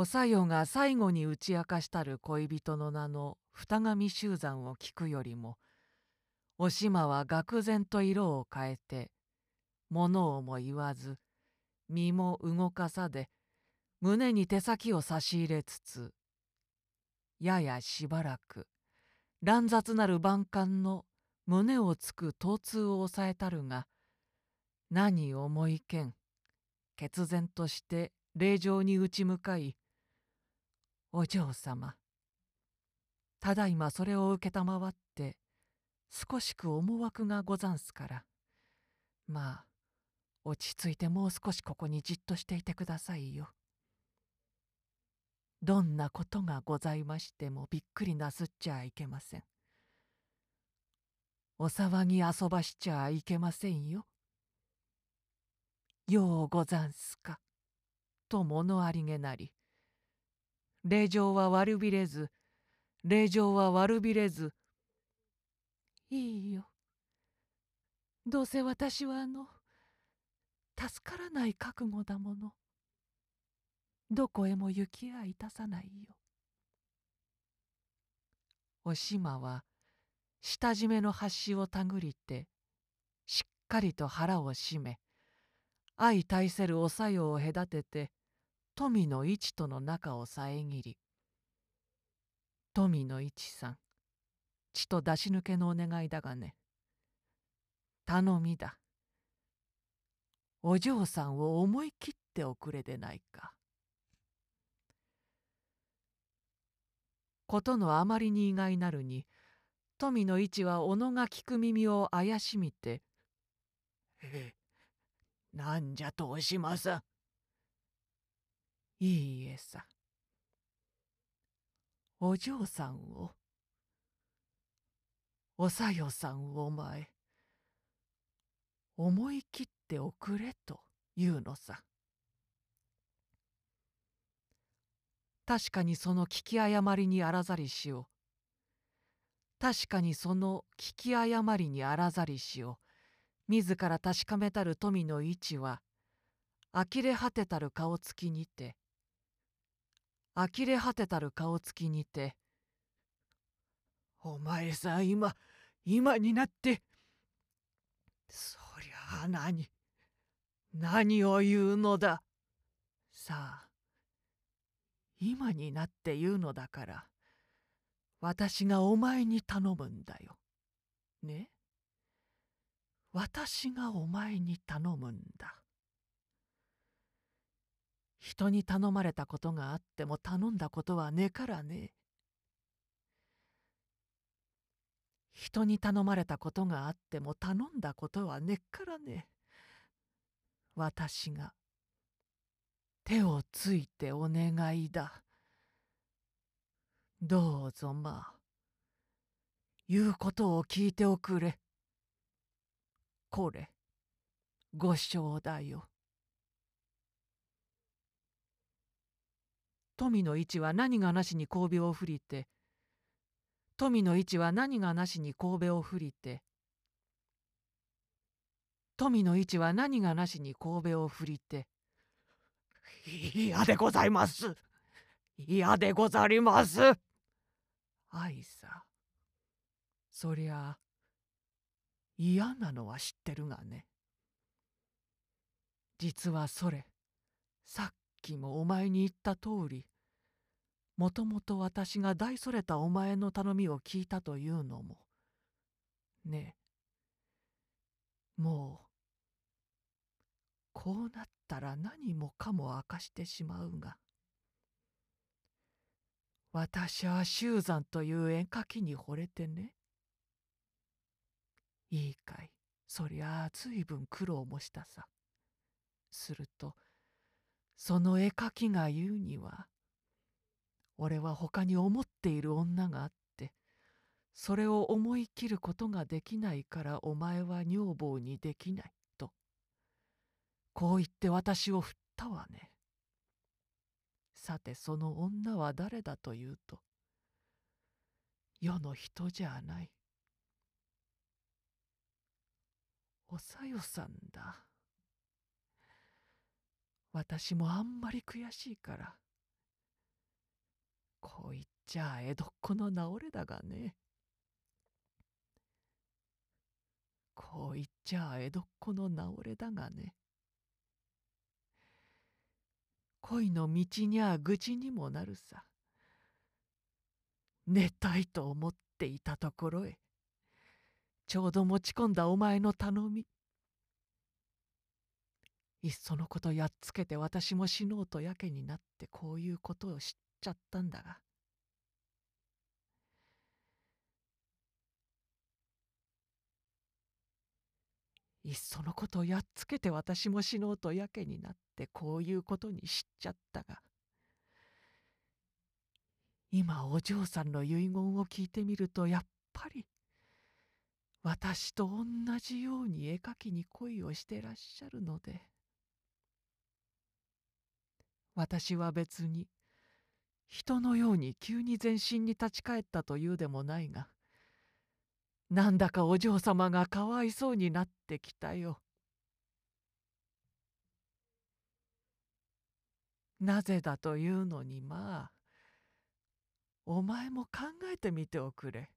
おさよが最後に打ち明かしたる恋人の名の二神修山を聞くよりもおしまは愕然と色を変えて物をも言わず身も動かさで胸に手先を差し入れつつややしばらく乱雑なる万感の胸をつく疼痛を抑えたるが何思いけん決然として霊場に打ち向かい「お嬢様ただいまそれを承って少しく思惑がござんすからまあ落ち着いてもう少しここにじっとしていてくださいよ。どんなことがございましてもびっくりなすっちゃいけません。お騒ぎ遊ばしちゃいけませんよ。ようござんすか。と物ありげなり。令状は悪びれず、令状は悪びれず。いいよ。どうせ私はあの、助からない覚悟だもの。どこへも行きやいたさないよ。おしまは下締めの端をたぐりてしっかりと腹を締め相対せるおさよを隔てて富の市との中を遮り富の市さん血と出し抜けのお願いだがね頼みだお嬢さんを思い切っておくれでないか。ことのあまりに意外なるに富の位置は小野が聞く耳を怪しみて「えなんじゃとおしまさいいえさ。お嬢さんを。おさよさんお前。思い切っておくれと言うのさ。確かにその聞き誤りにあらざりしを確かにその聞き誤りにあらざりしを自ら確かめたる富の位置は呆れ果てたる顔つきにて呆れ果てたる顔つきにて「お前さん今今になってそりゃあ何何を言うのださあ今になって言うのだから私がお前に頼むんだよ。ね私がお前に頼むんだ。人に頼まれたことがあっても頼んだことはねからね。人に頼まれたことがあっても頼んだことはねっからね。私が手をついてお願いだ。どうぞまあ、言うことを聞いておくれ。これ、ご承だよ。富の位置は何がなしに神戸を振りて、富の位置は何がなしに神戸を振りて、富の位置は何がなしに神戸を振りて、嫌でございます。嫌でござります。愛さ。そりゃ嫌なのは知ってるがね。実はそれ、さっきもお前に言った通り、もともと私が大それたお前の頼みを聞いたというのも、ねえ、もうこうなったら何もかも明かしてしまうが私は修山という絵描きに惚れてねいいかい。そりゃあ随分苦労もしたさ。するとその絵描きが言うには俺は他に思っている女があってそれを思い切ることができないからお前は女房にできないとこう言って私を振ったわね。さてその女は誰だというと世の人じゃない。おさよさんだ。私もあんまり悔しいから。こう言っちゃ江戸っ子の直れだがね。こう言っちゃ江戸っ子の直れだがね。恋の道にゃ愚痴にもなるさ。寝たいと思っていたところへちょうど持ち込んだお前の頼み。いっそのことやっつけて私も死のうとやけになってこういうことを知っちゃったんだが。いっそのことやっつけて私も死のうとやけになってこういうことに知っちゃったが。今お嬢さんの遺言を聞いてみるとやっぱり私と同じように絵描きに恋をしてらっしゃるので。私は別に人のように急に全身に立ち返ったというでもないがなんだかお嬢様がかわいそうになってきたよ。なぜだというのにまあお前も考えてみておくれ。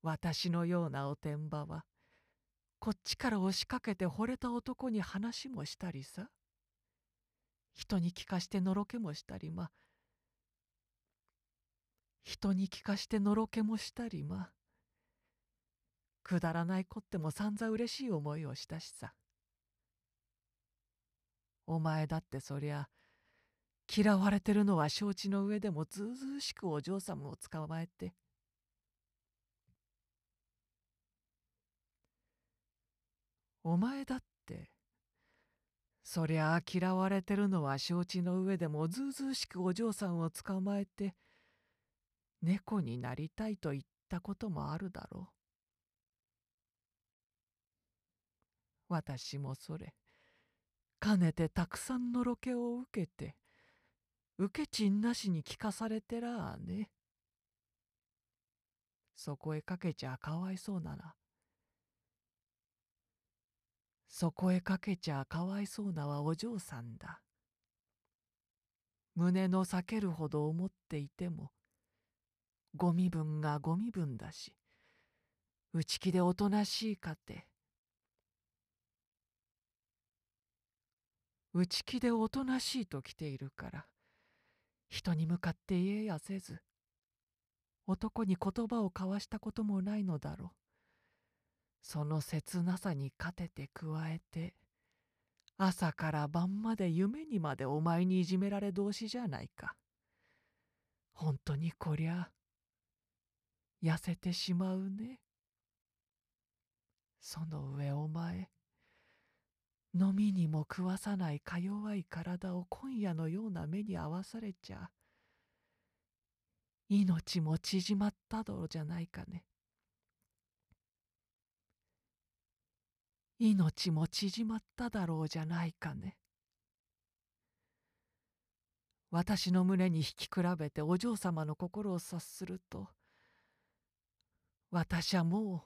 私のようなおてんばはこっちから押しかけて惚れた男に話もしたりさ人に聞かしてのろけもしたりま人に聞かしてのろけもしたりまくだらないこってもさんざ嬉しい思いをしたしさ。お前だってそりゃ嫌われてるのは承知の上でもずうずうしくお嬢様を捕まえて。お前だってそりゃあ嫌われてるのは承知の上でもずうずうしくお嬢さんを捕まえて猫になりたいと言ったこともあるだろう。私もそれかねてたくさんのロケを受けて受け賃なしに聞かされてらあね。そこへかけちゃかわいそうならそこへかけちゃかわいそうなはお嬢さんだ。胸の裂けるほど思っていてもご身分がご身分だし内気でおとなしいかて内気でおとなしいと来ているから人に向かって言えやせず男に言葉を交わしたこともないのだろう。その切なさに勝てて加えて朝から晩まで夢にまでお前にいじめられ同士じゃないか。本当にこりゃ痩せてしまうね。その上お前飲みにも食わさないか弱い体を今夜のような目に合わされちゃ命も縮まったどろじゃないかね。命も縮まっただろうじゃないかね。私の胸に引き比べてお嬢様の心を察すると私はもう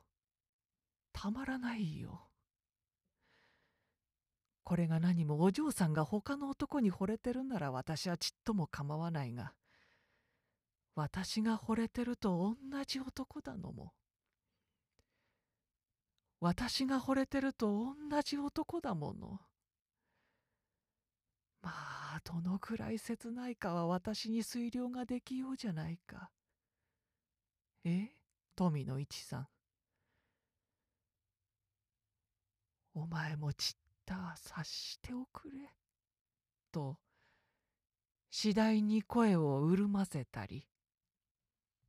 たまらないよ。これが何もお嬢さんが他の男に惚れてるなら私はちっとも構わないが私が惚れてると同じ男だのも。私が惚れてると同じ男だもの。まあどのくらい切ないかは私に推量ができようじゃないか。え？富の一さん。お前もちった察しておくれ。と次第に声を潤ませたり